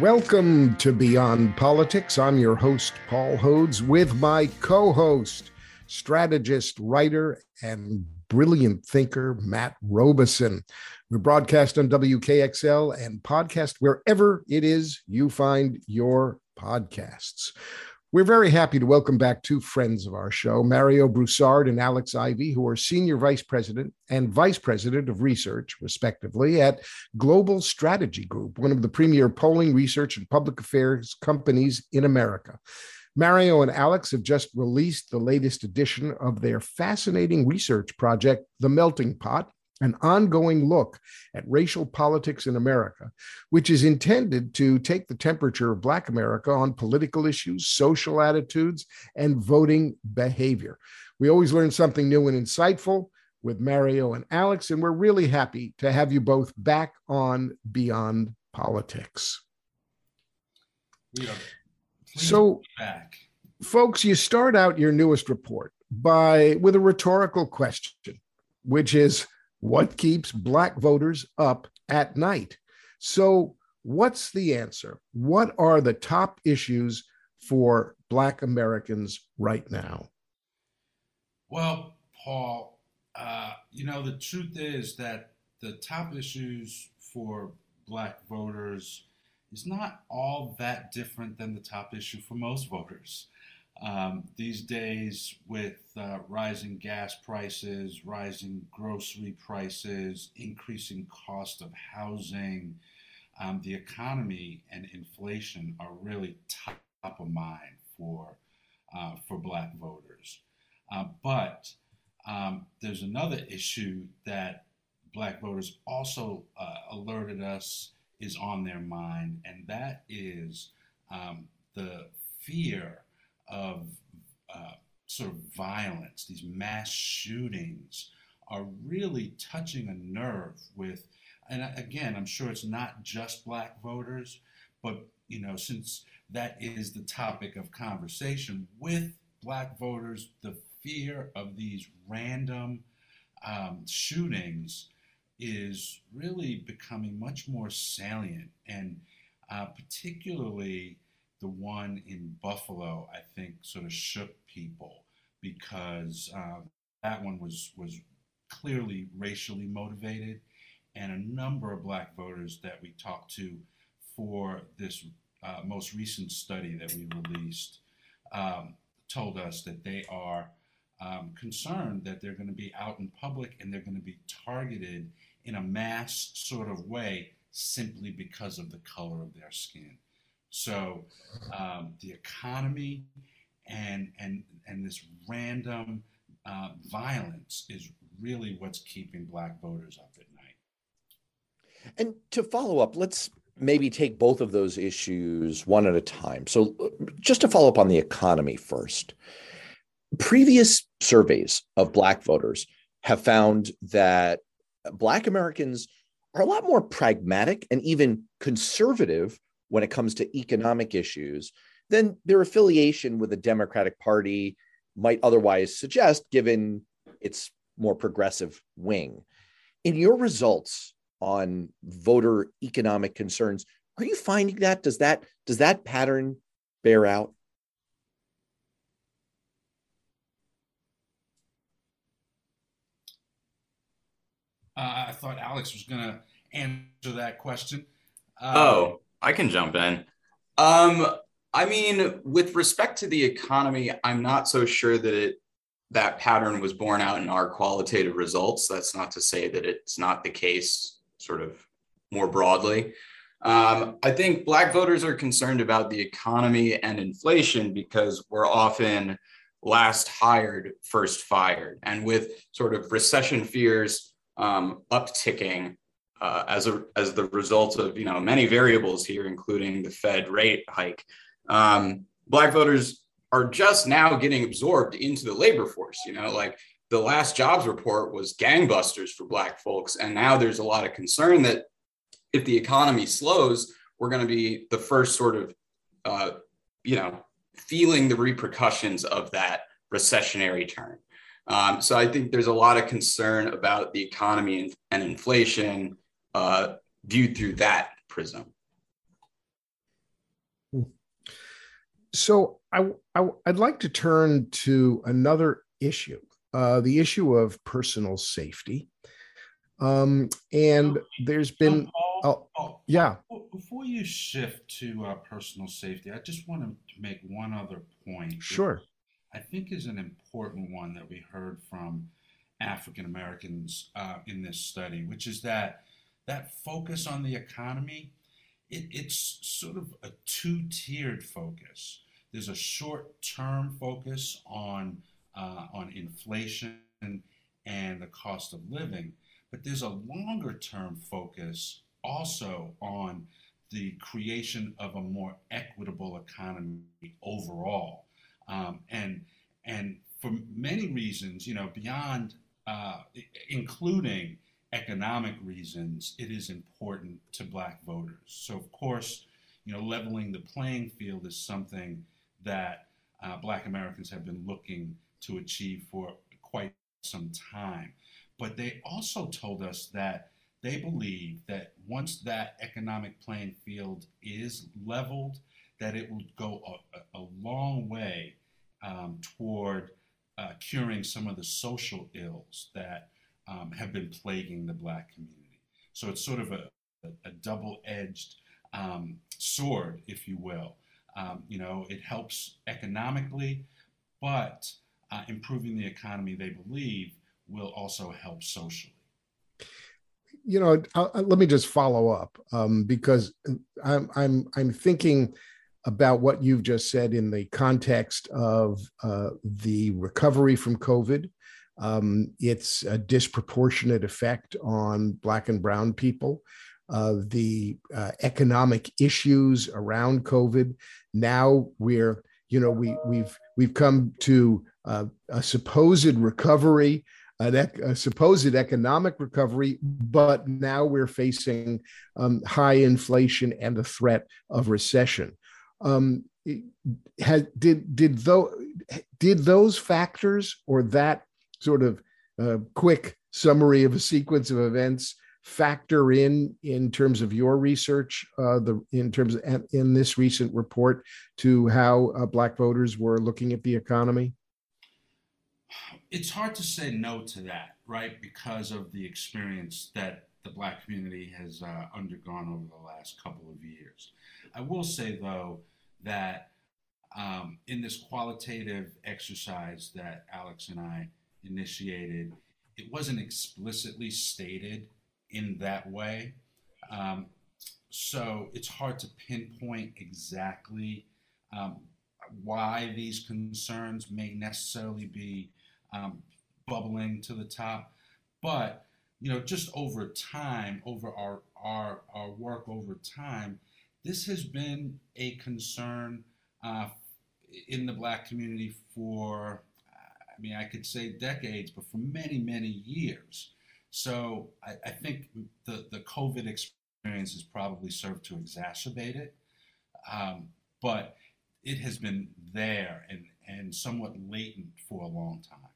Welcome to Beyond Politics. I'm your host, Paul Hodes, with my co host, strategist, writer, and brilliant thinker, Matt Robison. We broadcast on WKXL and podcast wherever it is you find your podcasts. We're very happy to welcome back two friends of our show, Mario Brossard and Alex Ivy, who are Senior Vice President and Vice President of Research, respectively, at Global Strategy Group, one of the premier polling, research, and public affairs companies in America. Mario and Alex have just released the latest edition of their fascinating research project, The Melting Pot, an ongoing look at racial politics in America, which is intended to take the temperature of Black America on political issues, social attitudes, and voting behavior. We always learn something new and insightful with Mario and Alex, and we're really happy to have you both back on Beyond Politics. so, back. folks, you start out your newest report by with a rhetorical question, which is what keeps black voters up at night? So, what's the answer? What are the top issues for black Americans right now? Well, Paul, uh, you know, the truth is that the top issues for black voters is not all that different than the top issue for most voters. Um, these days, with uh, rising gas prices, rising grocery prices, increasing cost of housing, um, the economy and inflation are really top of mind for uh, for Black voters. Uh, but um, there's another issue that Black voters also uh, alerted us is on their mind, and that is um, the fear of uh, sort of violence, these mass shootings, are really touching a nerve with, and again, I'm sure it's not just black voters, but you know, since that is the topic of conversation with black voters, the fear of these random um, shootings is really becoming much more salient, and uh, particularly the one in Buffalo, I think, sort of shook people because uh, that one was was clearly racially motivated, and a number of black voters that we talked to for this uh, most recent study that we released um, told us that they are um, concerned that they're going to be out in public and they're going to be targeted in a mass sort of way simply because of the color of their skin. So um, the economy and and and this random uh, violence is really what's keeping black voters up at night. And to follow up, let's maybe take both of those issues one at a time. So just to follow up on the economy first. Previous surveys of black voters have found that black Americans are a lot more pragmatic and even conservative when it comes to economic issues than their affiliation with the Democratic Party might otherwise suggest, given its more progressive wing. In your results on voter economic concerns, are you finding that? Does that does that pattern bear out? Uh, I thought Alex was going to answer that question. Uh, oh, I can jump in. Um, I mean, with respect to the economy, I'm not so sure that it that pattern was borne out in our qualitative results. That's not to say that it's not the case, sort of more broadly. Um, I think Black voters are concerned about the economy and inflation because we're often last hired, first fired. And with sort of recession fears um, upticking, uh, as a as the result of you know many variables here, including the Fed rate hike. Um, black voters are just now getting absorbed into the labor force. You know, like the last jobs report was gangbusters for black folks, and now there's a lot of concern that if the economy slows, we're going to be the first sort of uh, you know feeling the repercussions of that recessionary turn. Um, so I think there's a lot of concern about the economy and, and inflation uh, viewed through that prism. So I, I would like to turn to another issue, uh, the issue of personal safety. Um, and there's been, Paul, Paul, yeah. Before you shift to uh, personal safety, I just want to make one other point. Sure. I think is an important one that we heard from African Americans uh, in this study, which is that that focus on the economy, it, it's sort of a two-tiered focus. There's a short-term focus on uh, on inflation and the cost of living, but there's a longer-term focus also on the creation of a more equitable economy overall. Um, and and for many reasons, you know, beyond uh, including economic reasons, it is important to Black voters. So, of course, you know, leveling the playing field is something that uh, Black Americans have been looking to achieve for quite some time. But they also told us that they believe that once that economic playing field is leveled, that it will go a, a long way um, toward uh, curing some of the social ills that um, have been plaguing the Black community. So it's sort of a, a, double edged um, sword, if you will. Um, you know, it helps economically, but uh, improving the economy, they believe, will also help socially you know, I'll, let me just follow up um, because I'm I'm I'm thinking about what you've just said in the context of uh, the recovery from COVID, um, its a disproportionate effect on Black and Brown people, uh, the uh, economic issues around COVID. Now we're, you know, we we've we've come to uh, a supposed recovery ec- a supposed economic recovery, but now we're facing um, high inflation and the threat of recession. Um, did did did those factors or that sort of uh, quick summary of a sequence of events factor in in terms of your research uh, the in terms of in this recent report to how uh, black voters were looking at the economy it's hard to say no to that, right? Because of the experience that the black community has uh, undergone over the last couple of years. I will say, though, that um, in this qualitative exercise that Alex and I initiated, it wasn't explicitly stated in that way. Um, so it's hard to pinpoint exactly um, why these concerns may necessarily be um, bubbling to the top. But you know, just over time, over our our our work over time, this has been a concern uh, in the Black community for, I mean, I could say decades, but for many many years. So I, I think the the COVID experience has probably served to exacerbate it, um, but it has been there and and somewhat latent for a long time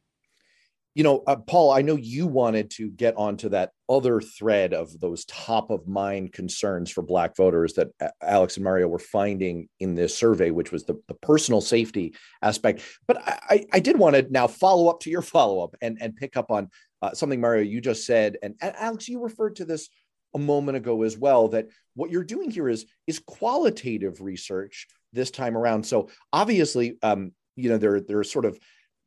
you know, uh, Paul, I know you wanted to get onto that other thread of those top of mind concerns for Black voters that Alex and Mario were finding in this survey, which was the, the personal safety aspect. But I, I did want to now follow up to your follow up and, and pick up on uh, something, Mario, you just said. And, and Alex, you referred to this a moment ago as well that what you're doing here is is qualitative research this time around. So obviously, um, you know, there, there are sort of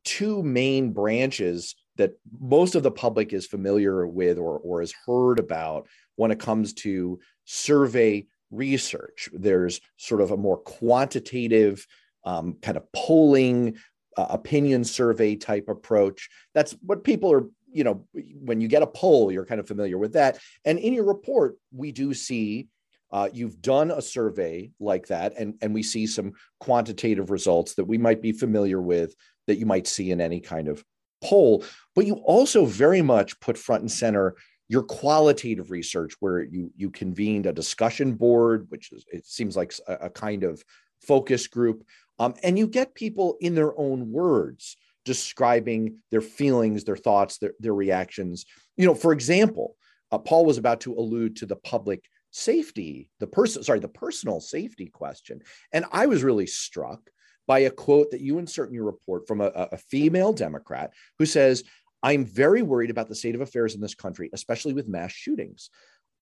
two main branches that most of the public is familiar with or, or has heard about when it comes to survey research. There's sort of a more quantitative um, kind of polling, uh, opinion survey type approach. That's what people are, you know, when you get a poll, you're kind of familiar with that. And in your report, we do see uh, you've done a survey like that, and, and we see some quantitative results that we might be familiar with that you might see in any kind of poll. But you also very much put front and center your qualitative research, where you you convened a discussion board, which is it seems like a, a kind of focus group, um, and you get people in their own words describing their feelings, their thoughts, their, their reactions. You know, for example, uh, Paul was about to allude to the public safety, the person, sorry, the personal safety question. And I was really struck by a quote that you insert in your report from a, a female Democrat who says, I'm very worried about the state of affairs in this country, especially with mass shootings.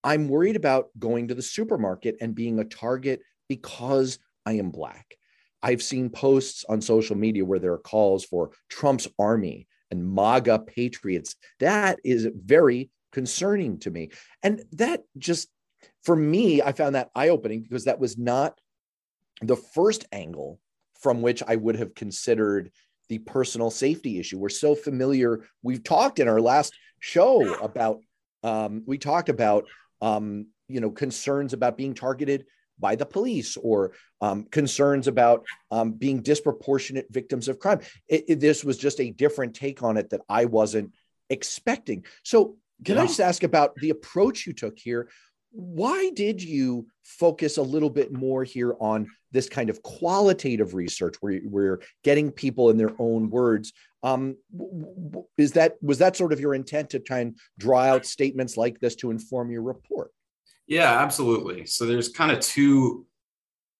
I'm worried about going to the supermarket and being a target because I am Black. I've seen posts on social media where there are calls for Trump's army and MAGA patriots. That is very concerning to me. And that just, for me, I found that eye opening because that was not the first angle from which I would have considered the personal safety issue. We're so familiar. We've talked in our last show about, um, we talked about, um, you know, concerns about being targeted by the police or um, concerns about um, being disproportionate victims of crime. It, it, this was just a different take on it that I wasn't expecting. So, can yeah. I just ask about the approach you took here? Why did you focus a little bit more here on this kind of qualitative research where we're getting people in their own words? Um, is that was that sort of your intent to try and draw out statements like this to inform your report? Yeah, absolutely. So there's kind of two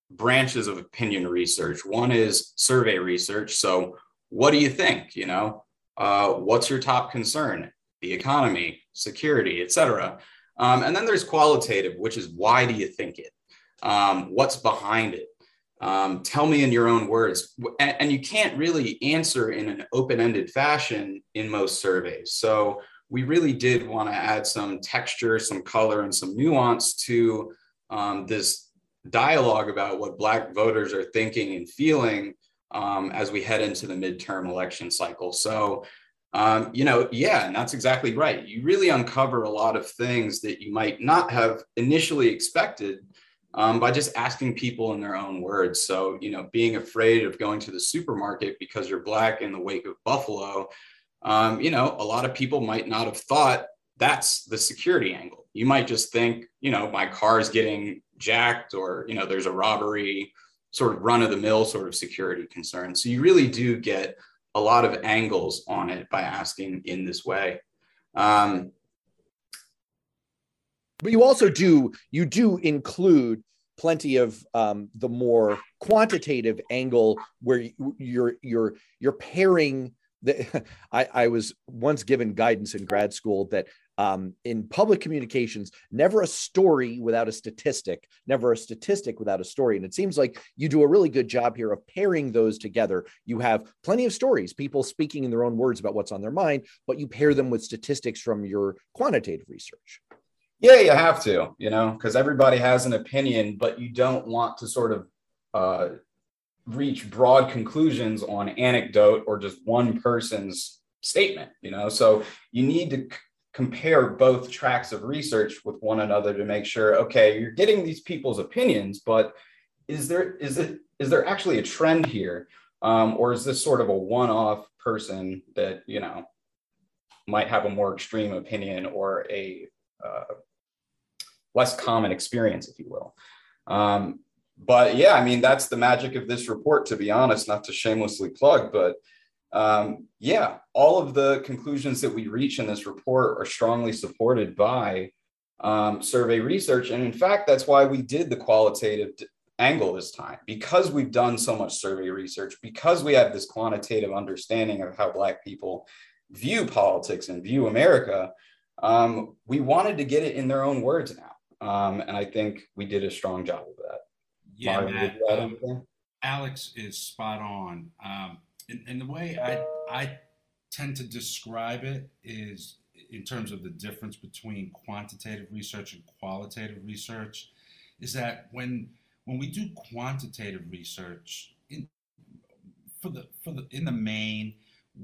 branches of opinion research. One is survey research. So what do you think? You know, uh, what's your top concern? The economy, security, etc. Um, and then there's qualitative, which is why do you think it? Um, what's behind it? Um, tell me in your own words. And, and you can't really answer in an open ended fashion in most surveys. So we really did want to add some texture, some color, and some nuance to um, this dialogue about what Black voters are thinking and feeling um, as we head into the midterm election cycle. So, um, you know, yeah, and that's exactly right. You really uncover a lot of things that you might not have initially expected um, by just asking people in their own words. So, you know, being afraid of going to the supermarket because you're Black in the wake of Buffalo um, you know, a lot of people might not have thought that's the security angle. You might just think, you know, my car is getting jacked or, you know, there's a robbery, sort of run of the mill sort of security concern. So you really do get a lot of angles on it by asking in this way. Um, but you also do you do include plenty of um, the more quantitative angle where you're you're you're pairing the, I, I, was once given guidance in grad school that um, in public communications, never a story without a statistic, never a statistic without a story. And it seems like you do a really good job here of pairing those together. You have plenty of stories, people speaking in their own words about what's on their mind, but you pair them with statistics from your quantitative research. Yeah, you have to, you know, because everybody has an opinion, but you don't want to sort of uh, reach broad conclusions on anecdote or just one person's statement you know so you need to compare both tracks of research with one another to make sure okay you're getting these people's opinions but is there is it is there actually a trend here? Um, or is this sort of a one-off person that you know might have a more extreme opinion or a uh, less common experience if you will? Um, but yeah, I mean, that's the magic of this report, to be honest, not to shamelessly plug, but um, yeah, all of the conclusions that we reach in this report are strongly supported by um, survey research. And in fact, that's why we did the qualitative angle this time, because we've done so much survey research, because we have this quantitative understanding of how Black people view politics and view America. Um, we wanted to get it in their own words now. Um, and I think we did a strong job of that. Yeah, Matt, um, Alex is spot on. Um, and, and, the way I I tend to describe it is in terms of the difference between quantitative research and qualitative research, is that when when we do quantitative research in for the for the in the main,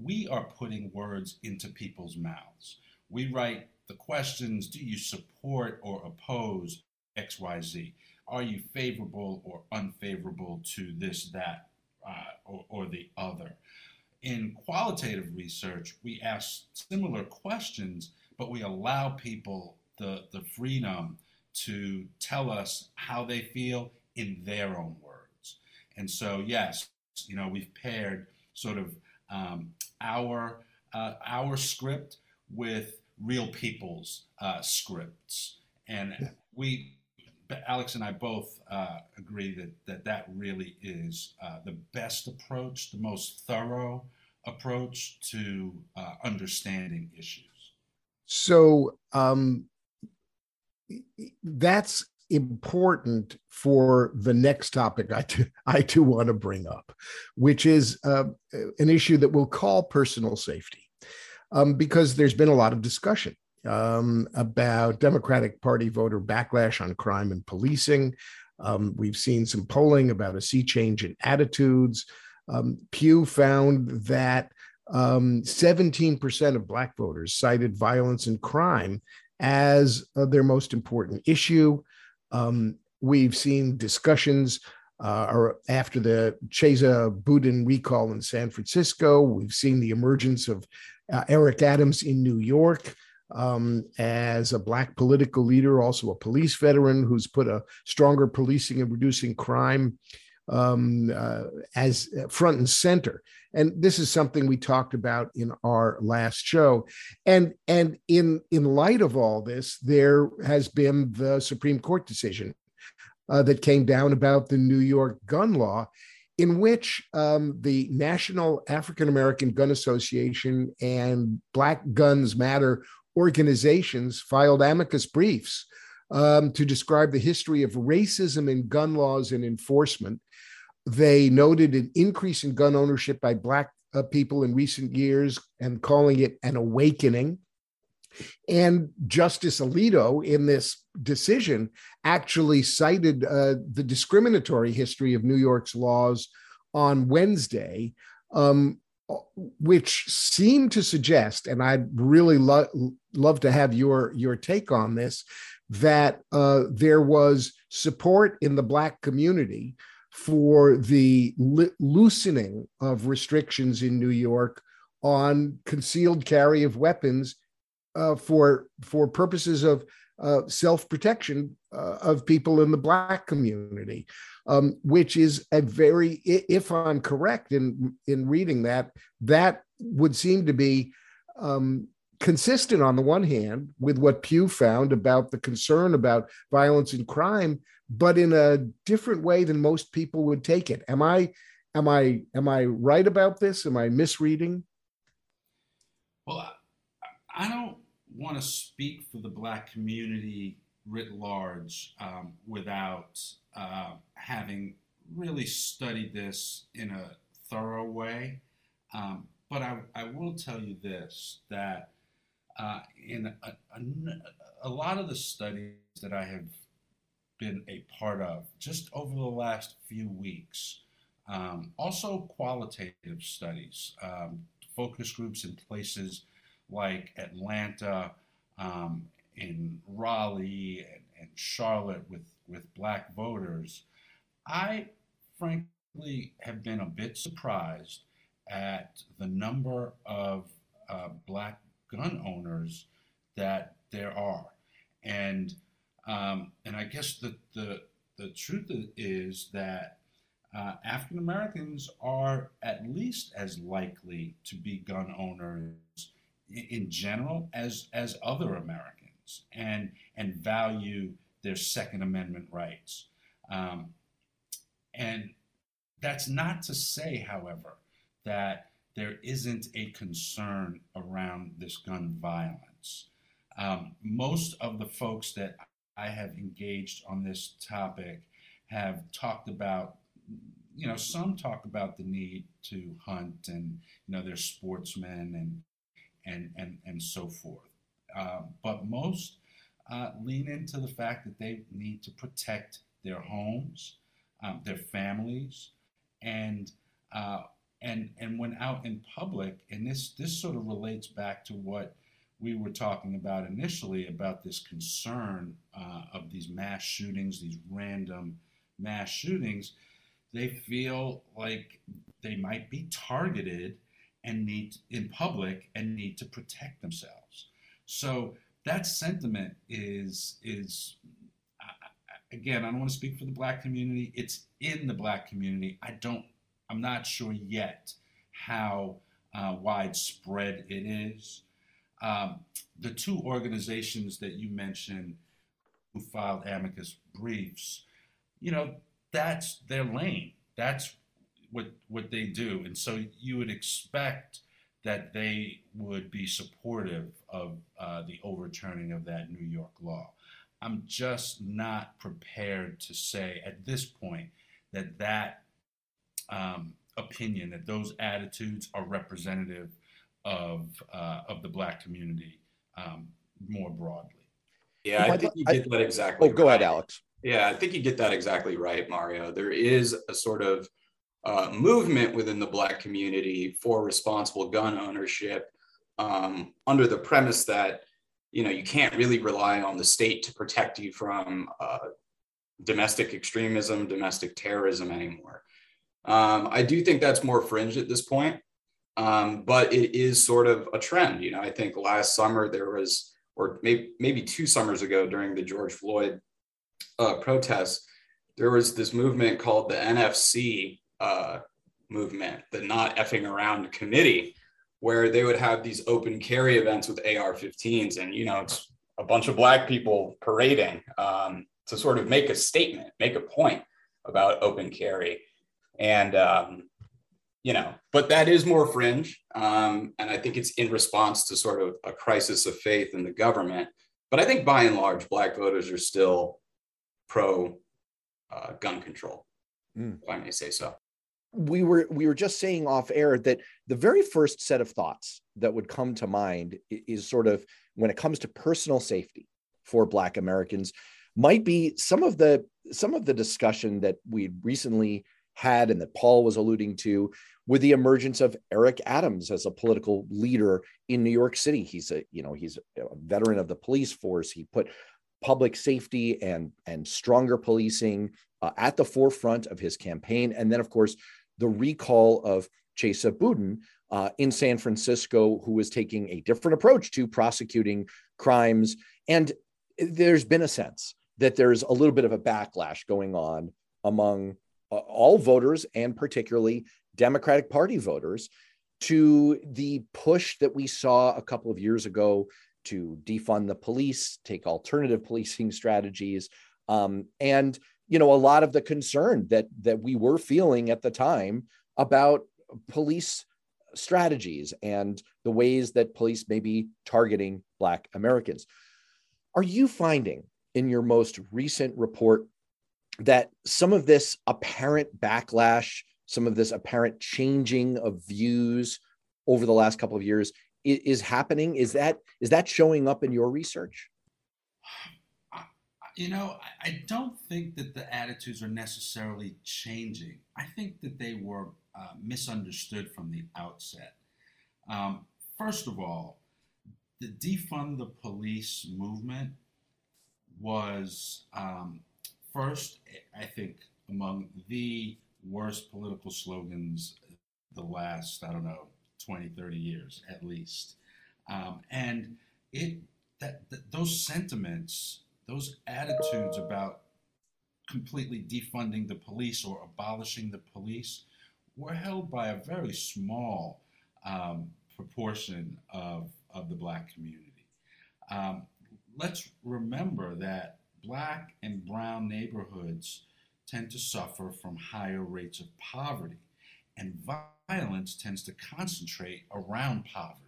we are putting words into people's mouths. We write the questions: Do you support or oppose X Y Z? are you favorable or unfavorable to this, that, uh, or, or the other? In qualitative research, we ask similar questions, but we allow people the, the freedom to tell us how they feel in their own words. And so, yes, you know, we've paired sort of um, our uh, our script with real people's uh, scripts, and we Alex and I both uh, agree that, that that really is uh, the best approach, the most thorough approach to uh, understanding issues. So um, that's important for the next topic I do, I too want to bring up, which is uh, an issue that we'll call personal safety, um, because there's been a lot of discussion um, about Democratic Party voter backlash on crime and policing. Um, we've seen some polling about a sea change in attitudes. Um, Pew found that 17% um, of Black voters cited violence and crime as uh, their most important issue. Um, we've seen discussions uh, after the Chesa Boudin recall in San Francisco. We've seen the emergence of uh, Eric Adams in New York um, as a Black political leader, also a police veteran who's put a stronger policing and reducing crime um, uh, as uh, front and center. And this is something we talked about in our last show. And and in in light of all this, there has been the Supreme Court decision uh, that came down about the New York gun law, in which um, the National African American Gun Association and Black Guns Matter organizations filed amicus briefs um, to describe the history of racism in gun laws and enforcement. They noted an increase in gun ownership by Black uh, people in recent years and calling it an awakening. And Justice Alito, in this decision, actually cited uh, the discriminatory history of New York's laws on Wednesday, um, which seem to suggest, and I'd really lo- love to have your your take on this, that uh, there was support in the Black community for the li- loosening of restrictions in New York on concealed carry of weapons uh, for for purposes of uh, self protection uh, of people in the Black community um, which is a very, if I'm correct in in reading that, that would seem to be um, consistent on the one hand with what Pew found about the concern about violence and crime, but in a different way than most people would take it. Am I am I am I right about this? Am I misreading? Well, I don't want to speak for the black community writ large um, without uh, having really studied this in a thorough way. Um, but I, I, will tell you this that uh, in a, a, a, lot of the studies that I have been a part of just over the last few weeks, um, also qualitative studies, um, focus groups in places like Atlanta, um, in Raleigh and, and Charlotte with with black voters, I frankly have been a bit surprised at the number of uh, black gun owners that there are, and um, and I guess the the the truth is that uh, African Americans are at least as likely to be gun owners in, in general as as other Americans, and and value their Second Amendment rights. Um, and that's not to say, however, that there isn't a concern around this gun violence. Um, most of the folks that I have engaged on this topic have talked about, you know, some talk about the need to hunt and, you know, they're sportsmen and, and, and, and so forth. Uh, but most uh, lean into the fact that they need to protect their homes, um, their families, and uh, and and when out in public, and this this sort of relates back to what we were talking about initially about this concern uh, of these mass shootings, these random mass shootings. They feel like they might be targeted and need in public and need to protect themselves. So that sentiment is is again, I don't want to speak for the black community. It's in the black community. I don't. I'm not sure yet how uh, widespread it is. Um, the two organizations that you mentioned who filed amicus briefs, you know, that's their lane. That's what what they do, and so you would expect that they would be supportive of uh, the overturning of that New York law. I'm just not prepared to say at this point that that um, opinion, that those attitudes are representative of uh, of the Black community um, more broadly. Yeah, I think you get that exactly. Oh, go right. ahead, Alex. Yeah, I think you get that exactly right, Mario. There is a sort of uh, movement within the Black community for responsible gun ownership um, under the premise that you know you can't really rely on the state to protect you from uh, domestic extremism, domestic terrorism anymore. Um, I do think that's more fringe at this point, um, but it is sort of a trend. You know, I think last summer there was, or maybe maybe two summers ago during the George Floyd uh, protests, there was this movement called the NFC uh, movement, the Not Effing Around Committee, where they would have these open carry events with AR-15s, and you know, it's a bunch of black people parading um, to sort of make a statement, make a point about open carry, and um, you know, but that is more fringe, um, and I think it's in response to sort of a crisis of faith in the government. But I think by and large, black voters are still pro uh, gun control, mm. if I may say so we were we were just saying off air that the very first set of thoughts that would come to mind is sort of when it comes to personal safety for black americans might be some of the some of the discussion that we recently had and that paul was alluding to with the emergence of eric adams as a political leader in new york city. He's a you know he's a veteran of the police force. He put public safety and and stronger policing uh, at the forefront of his campaign. And then of course the recall of Chesa Boudin uh, in San Francisco, who was taking a different approach to prosecuting crimes. And there's been a sense that there's a little bit of a backlash going on among uh, all voters and particularly Democratic Party voters to the push that we saw a couple of years ago to defund the police, take alternative policing strategies, um, and you know a lot of the concern that that we were feeling at the time about police strategies and the ways that police may be targeting black americans. Are you finding in your most recent report that some of this apparent backlash some of this apparent changing of views over the last couple of years is, happening? Is that is that showing up in your research you know, I don't think that the attitudes are necessarily changing. I think that they were uh, misunderstood from the outset. Um, first of all, the defund the police movement was um, first, I think, among the worst political slogans the last, I don't know, 20, 30 years at least. Um, and it that, that those sentiments those attitudes about completely defunding the police or abolishing the police were held by a very small um, proportion of, of the black community. Um, let's remember that black and brown neighborhoods tend to suffer from higher rates of poverty, and violence tends to concentrate around poverty.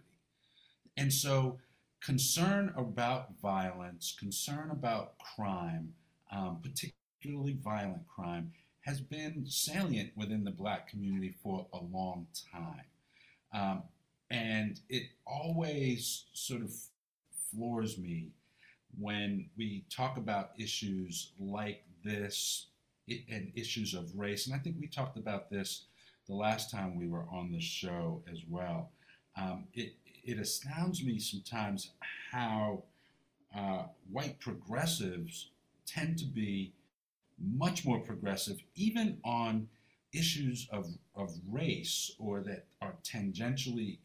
And so concern about violence, concern about crime, um, particularly violent crime, has been salient within the black community for a long time. Um, and it always sort of floors me when we talk about issues like this and issues of race. And I think we talked about this the last time we were on the show as well. Um, it, it astounds me sometimes how uh, white progressives tend to be much more progressive, even on issues of, of race or that are tangentially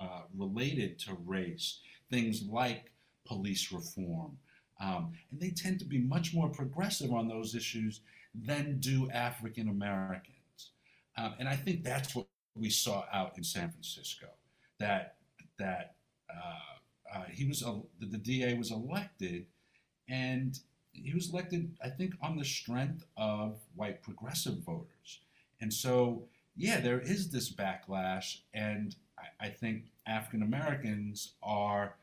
uh, related to race, things like police reform. Um, and they tend to be much more progressive on those issues than do African Americans. Um, and I think that's what we saw out in San Francisco that that uh, uh, he was the, the DA was elected, and he was elected, I think, on the strength of white progressive voters. And so, yeah, there is this backlash, and I, I think African Americans are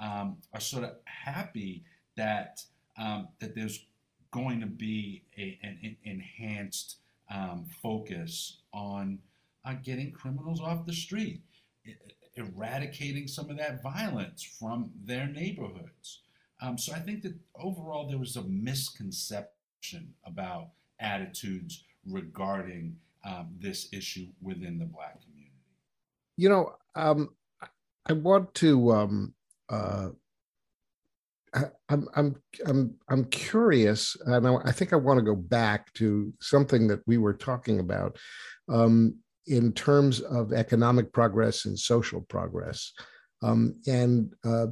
um, are sort of happy that um, that there's going to be a, an, an enhanced um, focus on on getting criminals off the street, eradicating some of that violence from their neighborhoods. Um, so I think that overall there was a misconception about attitudes regarding um, this issue within the Black community. You know, um, I want to. Um, uh, I, I'm I'm I'm I'm curious, and I, I think I want to go back to something that we were talking about um, in terms of economic progress and social progress. Um, and uh,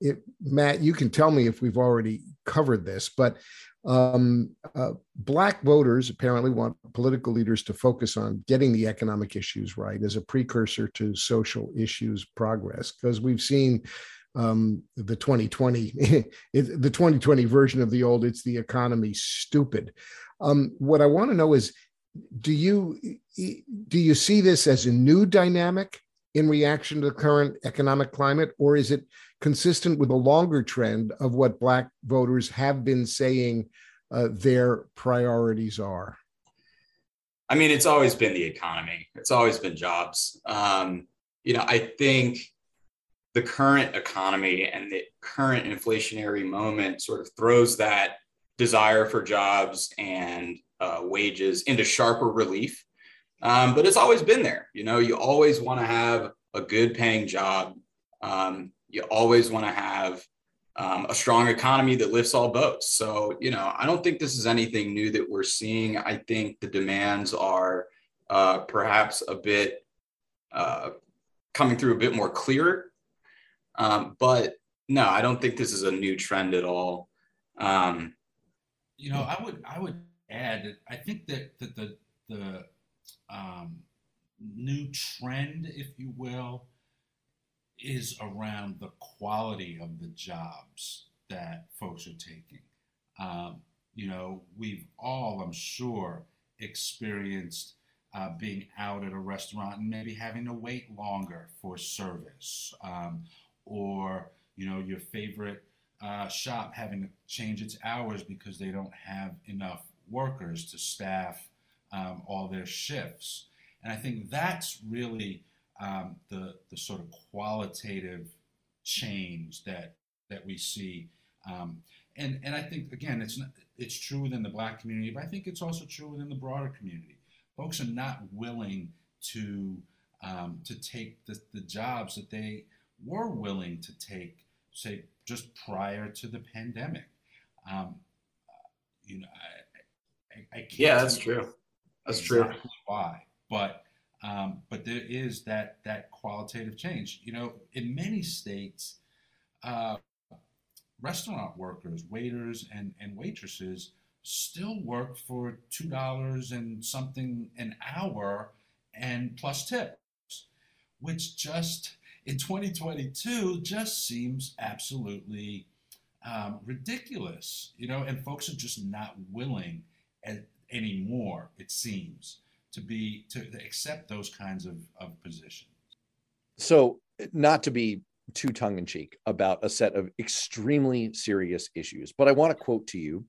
it, Matt, you can tell me if we've already covered this, but um, uh, Black voters apparently want political leaders to focus on getting the economic issues right as a precursor to social issues progress, because we've seen um, the 2020, the 2020 version of the old, it's the economy stupid. Um, what I want to know is, do you do you see this as a new dynamic in reaction to the current economic climate, or is it consistent with a longer trend of what Black voters have been saying uh, their priorities are? I mean, it's always been the economy. It's always been jobs. Um, you know, I think the current economy and the current inflationary moment sort of throws that desire for jobs and uh, wages into sharper relief. Um, but it's always been there. You know, you always want to have a good paying job. Um, you always want to have um, a strong economy that lifts all boats. So, you know, I don't think this is anything new that we're seeing. I think the demands are uh, perhaps a bit uh, coming through a bit more clear. Um, but no, I don't think this is a new trend at all. Um, you know, I would I would add I think that, that the the um, new trend, if you will, is around the quality of the jobs that folks are taking. Um, you know, we've all, I'm sure, experienced uh, being out at a restaurant and maybe having to wait longer for service, um, or you know, your favorite uh, shop having to change its hours because they don't have enough workers to staff um, all their shifts. And I think that's really um, the, the sort of qualitative change that, that we see. Um, and, and I think, again, it's, not, it's true within the black community, but I think it's also true within the broader community. Folks are not willing to, um, to take the, the jobs that they were willing to take, say, just prior to the pandemic. Um, you know, I, I, can't. Yeah, that's true. That's exactly true. Why? But um, but there is that that qualitative change. You know, in many states, uh, restaurant workers, waiters, and and waitresses still work for two dollars and something an hour, and plus tips, which just in 2022 just seems absolutely um, ridiculous. You know, and folks are just not willing anymore. It seems to be to accept those kinds of, of positions. So, not to be too tongue in cheek about a set of extremely serious issues, but I want to quote to you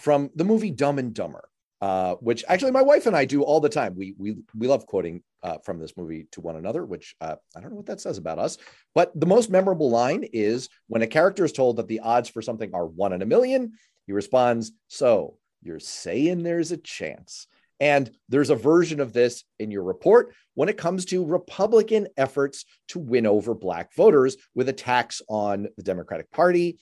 from the movie Dumb and Dumber, uh, which actually my wife and I do all the time. We we we love quoting uh, from this movie to one another, which uh, I don't know what that says about us. But the most memorable line is when a character is told that the odds for something are one in a million, he responds, "So you're saying there's a chance." And there's a version of this in your report when it comes to Republican efforts to win over Black voters with attacks on the Democratic Party.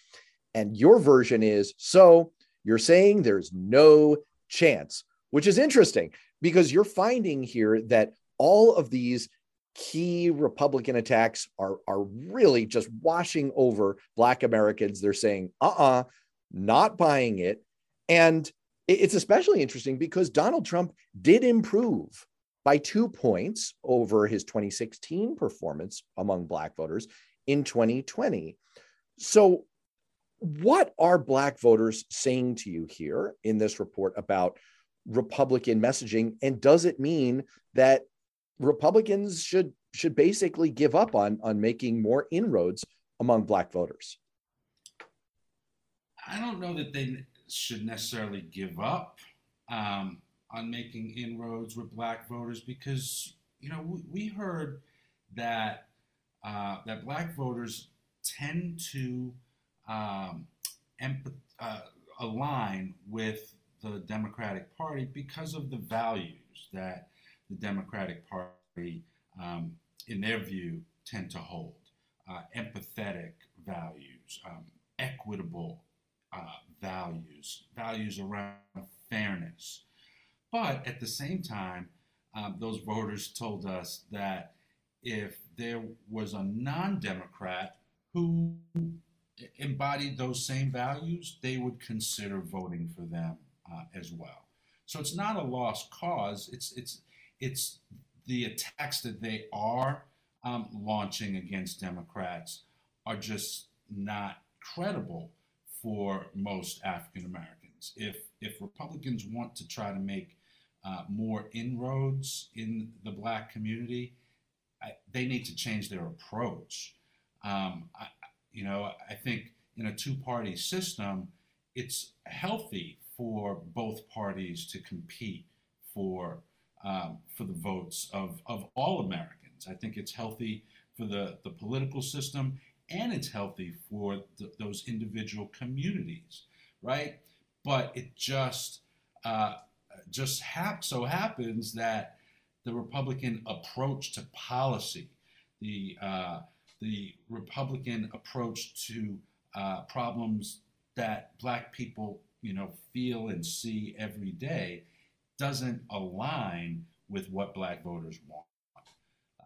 And your version is so you're saying there's no chance, which is interesting because you're finding here that all of these key Republican attacks are, are really just washing over Black Americans. They're saying, uh uh-uh, uh, not buying it. And it's especially interesting because Donald Trump did improve by two points over his 2016 performance among Black voters in 2020. So, what are Black voters saying to you here in this report about Republican messaging? And does it mean that Republicans should should basically give up on on making more inroads among Black voters? I don't know that they should necessarily give up um, on making inroads with Black voters because you know we, we heard that uh, that Black voters tend to um, uh, align with the Democratic Party because of the values that the Democratic Party, um, in their view, tend to hold. Uh, empathetic values, um, equitable uh, values, values around fairness. But at the same time, um, those voters told us that if there was a non Democrat who embodied those same values, they would consider voting for them uh, as well. So it's not a lost cause. It's it's it's the attacks that they are um, launching against Democrats are just not credible for most African Americans. If if Republicans want to try to make uh, more inroads in the Black community, I, they need to change their approach. Um, I, you know, I think in a two-party system, it's healthy for both parties to compete for um, for the votes of, of all Americans. I think it's healthy for the, the political system and it's healthy for the, those individual communities, right? But it just uh, just hap- so happens that the Republican approach to policy, the uh, the Republican approach to uh, problems that Black people, you know, feel and see every day, doesn't align with what Black voters want.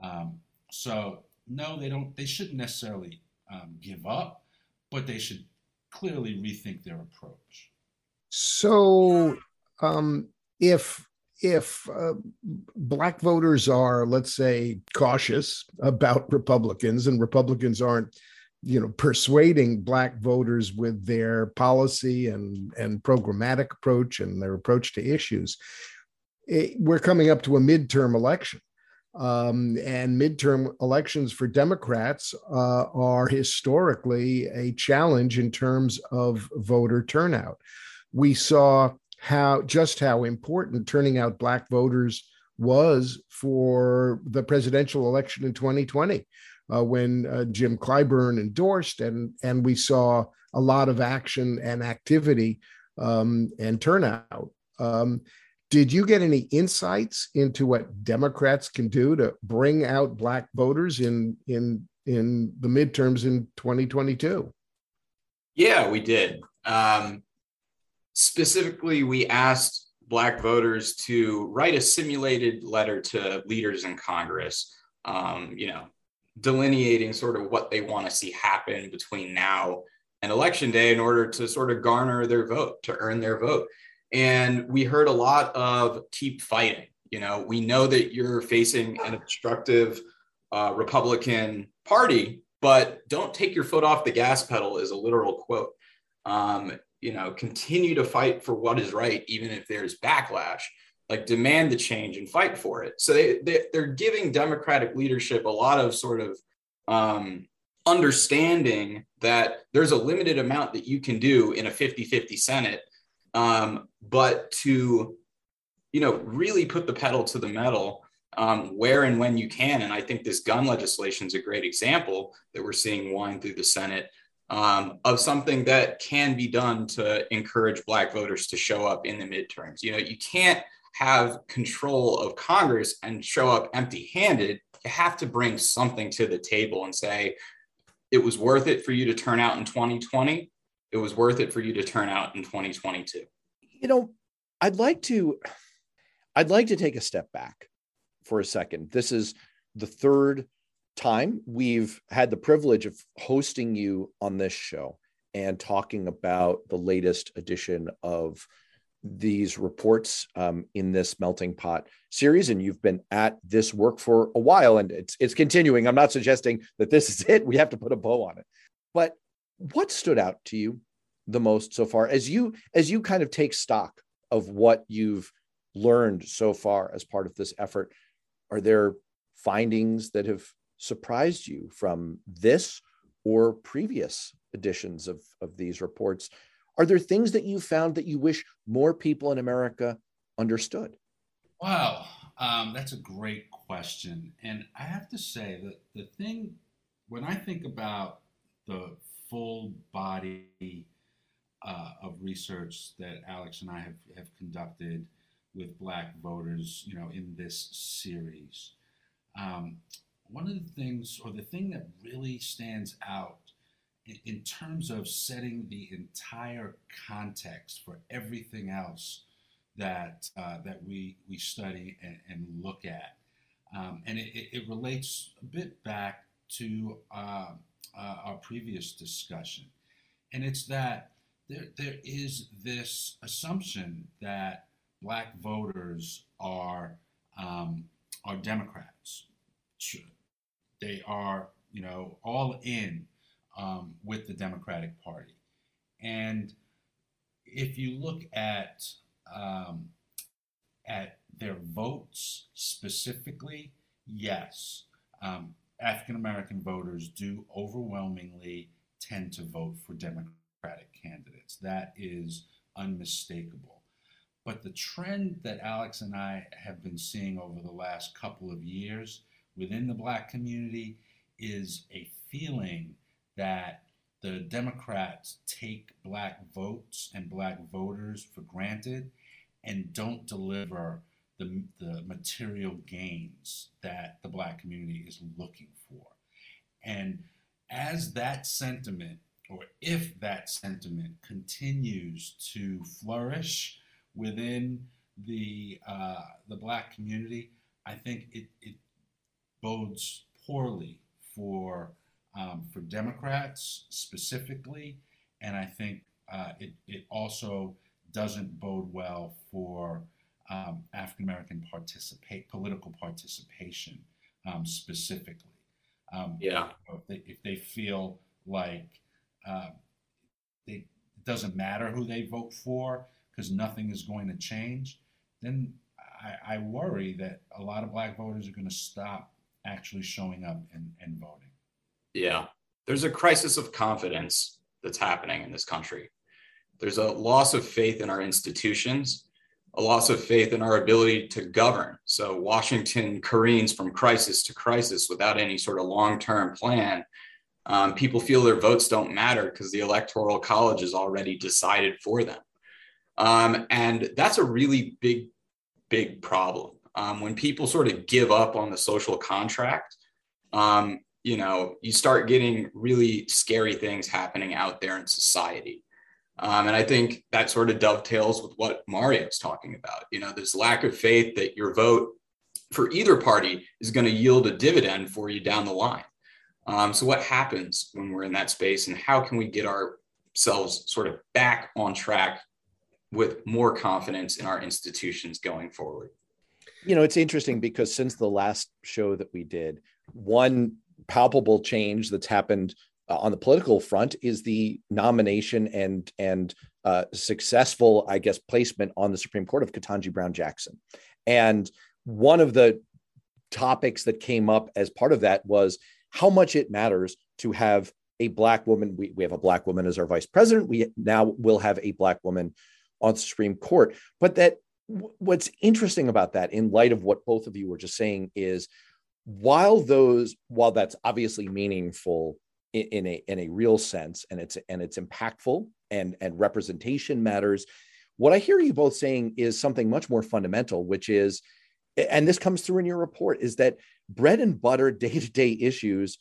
Um, so no, they don't. They shouldn't necessarily um, give up, but they should clearly rethink their approach. So, um, if if uh, black voters are, let's say, cautious about Republicans, and Republicans aren't, you know, persuading black voters with their policy and and programmatic approach and their approach to issues, it, we're coming up to a midterm election. Um, and midterm elections for Democrats uh, are historically a challenge in terms of voter turnout. We saw how just how important turning out black voters was for the presidential election in 2020 uh, when uh, Jim Clyburn endorsed and and we saw a lot of action and activity um, and turnout. Um, did you get any insights into what Democrats can do to bring out black voters in in in the midterms in 2022? Yeah, we did. Um, specifically, we asked Black voters to write a simulated letter to leaders in Congress, um, you know, delineating sort of what they want to see happen between now and election day in order to sort of garner their vote, to earn their vote. And we heard a lot of keep fighting. You know, we know that you're facing an obstructive uh, Republican Party, but don't take your foot off the gas pedal, is a literal quote. Um, you know, continue to fight for what is right, even if there's backlash. Like demand the change and fight for it. So they, they they're giving Democratic leadership a lot of sort of um, understanding that there's a limited amount that you can do in a 50-50 Senate, um, but to you know really put the pedal to the metal um, where and when you can. And I think this gun legislation is a great example that we're seeing wind through the Senate um, of something that can be done to encourage Black voters to show up in the midterms. You know, you can't have control of Congress and show up empty handed. You have to bring something to the table and say, it was worth it for you to turn out in 2020. It was worth it for you to turn out in 2022. You know, I'd like to I'd like to take a step back for a second. This is the third time. We've had the privilege of hosting you on this show and talking about the latest edition of these reports um, in this melting pot series and you've been at this work for a while and it's it's continuing i'm not suggesting that this is it we have to put a bow on it but what stood out to you the most so far as you as you kind of take stock of what you've learned so far as part of this effort? Are there findings that have surprised you from this or previous editions of, of these reports? Are there things that you found that you wish more people in america understood? Wow um, that's a great question. And i have to say that the thing when i think about the full body uh, of research that Alex and I have, have conducted with Black voters, you know, in this series. Um, one of the things, or the thing that really stands out in, in terms of setting the entire context for everything else that uh, that we we study and, and look at, um, and it, it, relates a bit back to uh, uh, our previous discussion, and it's that there, there is this assumption that black voters are um, are Democrats. They are, you know, all in um, with the Democratic Party, and if you look at um, at their votes specifically, yes, um, African American voters do overwhelmingly tend to vote for Democratic candidates. That is unmistakable. But the trend that Alex and I have been seeing over the last couple of years within the black community is a feeling that the Democrats take black votes and black voters for granted and don't deliver the, the material gains that the black community is looking for. And as that sentiment or if that sentiment continues to flourish within the uh, the black community, I think it, it bodes poorly for um, for Democrats specifically, and I think uh, it it also doesn't bode well for um, African American participate political participation um, specifically. Um, yeah, if they, if they feel like uh, they, it doesn't matter who they vote for because nothing is going to change, then I, I, worry that a lot of black voters are going to stop actually showing up and, and voting. Yeah. There's a crisis of confidence that's happening in this country. There's a loss of faith in our institutions, a loss of faith in our ability to govern. So Washington careens from crisis to crisis without any sort of long term plan um, people feel their votes don't matter because the electoral college is already decided for them. Um, and that's a really big, big problem. Um, when people sort of give up on the social contract, um, you know, you start getting really scary things happening out there in society. Um, and I think that sort of dovetails with what Mario's talking about. You know, this lack of faith that your vote for either party is going to yield a dividend for you down the line. Um, so, what happens when we're in that space, and how can we get ourselves sort of back on track with more confidence in our institutions going forward? You know, it's interesting because since the last show that we did, one palpable change that's happened uh, on the political front is the nomination and and uh, successful, I guess, placement on the Supreme Court of Ketanji Brown Jackson. And one of the topics that came up as part of that was how much it matters to have a black woman. We, we have a black woman as our vice president. We now will have a black woman on the Supreme Court. But that what's interesting about that, in light of what both of you were just saying, is while those while that's obviously meaningful in, a in a real sense, and it's and it's impactful and and representation matters. What I hear you both saying is something much more fundamental, which is, and this comes through in your report, is that bread and butter day to day issues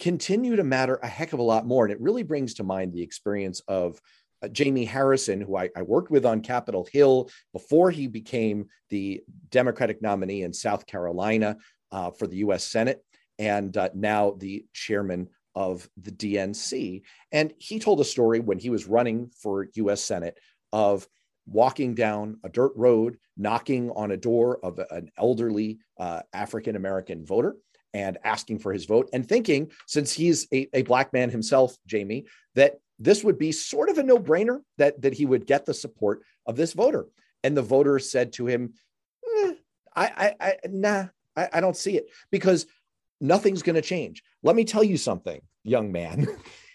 continue to matter a heck of a lot more. And it really brings to mind the experience of uh, Jamie Harrison, who I, I, worked with on Capitol Hill before he became the Democratic nominee in South Carolina uh, for the US Senate, and uh, now the chairman of the DNC. And he told a story when he was running for US Senate of walking down a dirt road, knocking on a door of an elderly uh, African American voter and asking for his vote, and thinking, since he's a, a black man himself, Jamie, that this would be sort of a no-brainer that that he would get the support of this voter. And the voter said to him, eh, I, I, I, nah, I, I don't see it because nothing's going to change. Let me tell you something, young man.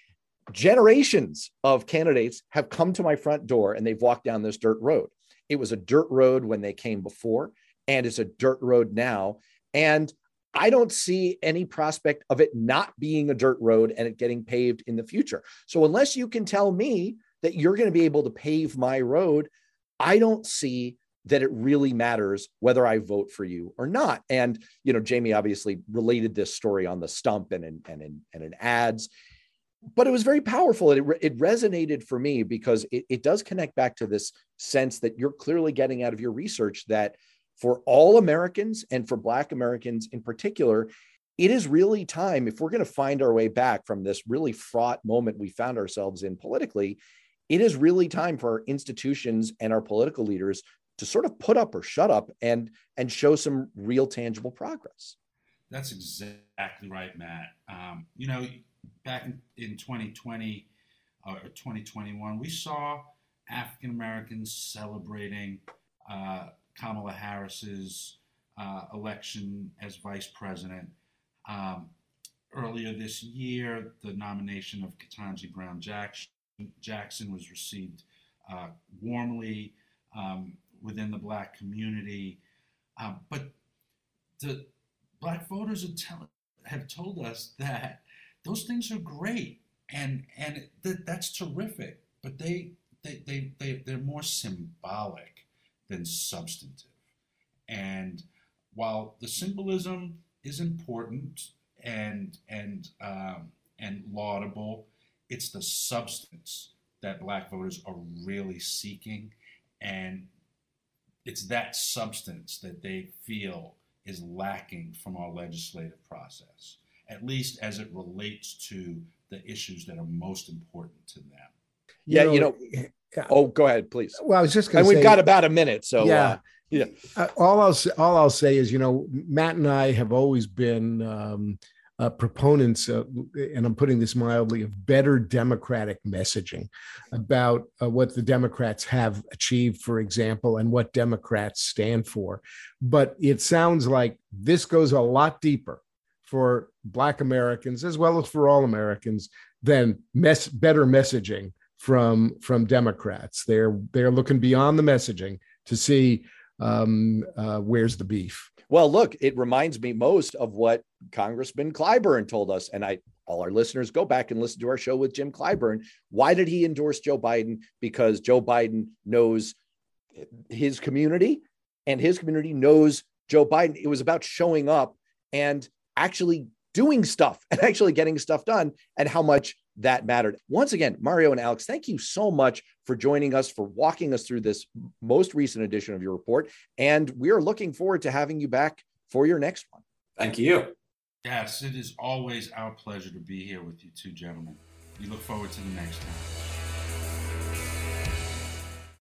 Generations of candidates have come to my front door and they've walked down this dirt road. It was a dirt road when they came before, and it's a dirt road now. And I don't see any prospect of it not being a dirt road and it getting paved in the future. So, unless you can tell me that you're going to be able to pave my road, I don't see that it really matters whether I vote for you or not. And you know, Jamie obviously related this story on the stump and in and in and in ads, but it was very powerful. It it resonated for me because it, it does connect back to this sense that you're clearly getting out of your research that for all Americans and for Black Americans in particular, it is really time if we're going to find our way back from this really fraught moment we found ourselves in politically. It is really time for our institutions and our political leaders to sort of put up or shut up and and show some real tangible progress. That's exactly right, Matt. Um, you know, back in, in 2020 uh, or 2021, we saw African Americans celebrating uh, Kamala Harris's uh, election as vice president. Um, earlier this year, the nomination of Ketanji Brown Jackson, Jackson was received uh, warmly. Um, within the black community. Um, but the black voters have, tell, have told us that those things are great and and th- that's terrific, but they, they, they, they, they're more symbolic than substantive. And while the symbolism is important and, and, um, and laudable, it's the substance that black voters are really seeking. And it's that substance that they feel is lacking from our legislative process, at least as it relates to the issues that are most important to them. Yeah, you know. You know. Oh, go ahead, please. Well, I was just going to. And we've got about a minute, so yeah. Uh, yeah. Uh, all I'll all I'll say is, you know, Matt and I have always been um, uh, proponents, of, and I'm putting this mildly, of better democratic messaging about uh, what the Democrats have achieved, for example, and what Democrats stand for. But it sounds like this goes a lot deeper for Black Americans as well as for all Americans than mess, better messaging from from Democrats. They're they're looking beyond the messaging to see um, uh, where's the beef. Well, look, it reminds me most of what Congressman Clyburn told us. And I, all our listeners, go back and listen to our show with Jim Clyburn. Why did he endorse Joe Biden? Because Joe Biden knows his community and his community knows Joe Biden. It was about showing up and actually doing stuff and actually getting stuff done and how much that mattered. Once again, Mario and Alex, thank you so much for joining us, for walking us through this most recent edition of your report. And we are looking forward to having you back for your next one. Thank you. Yes, it is always our pleasure to be here with you two gentlemen. We look forward to the next time.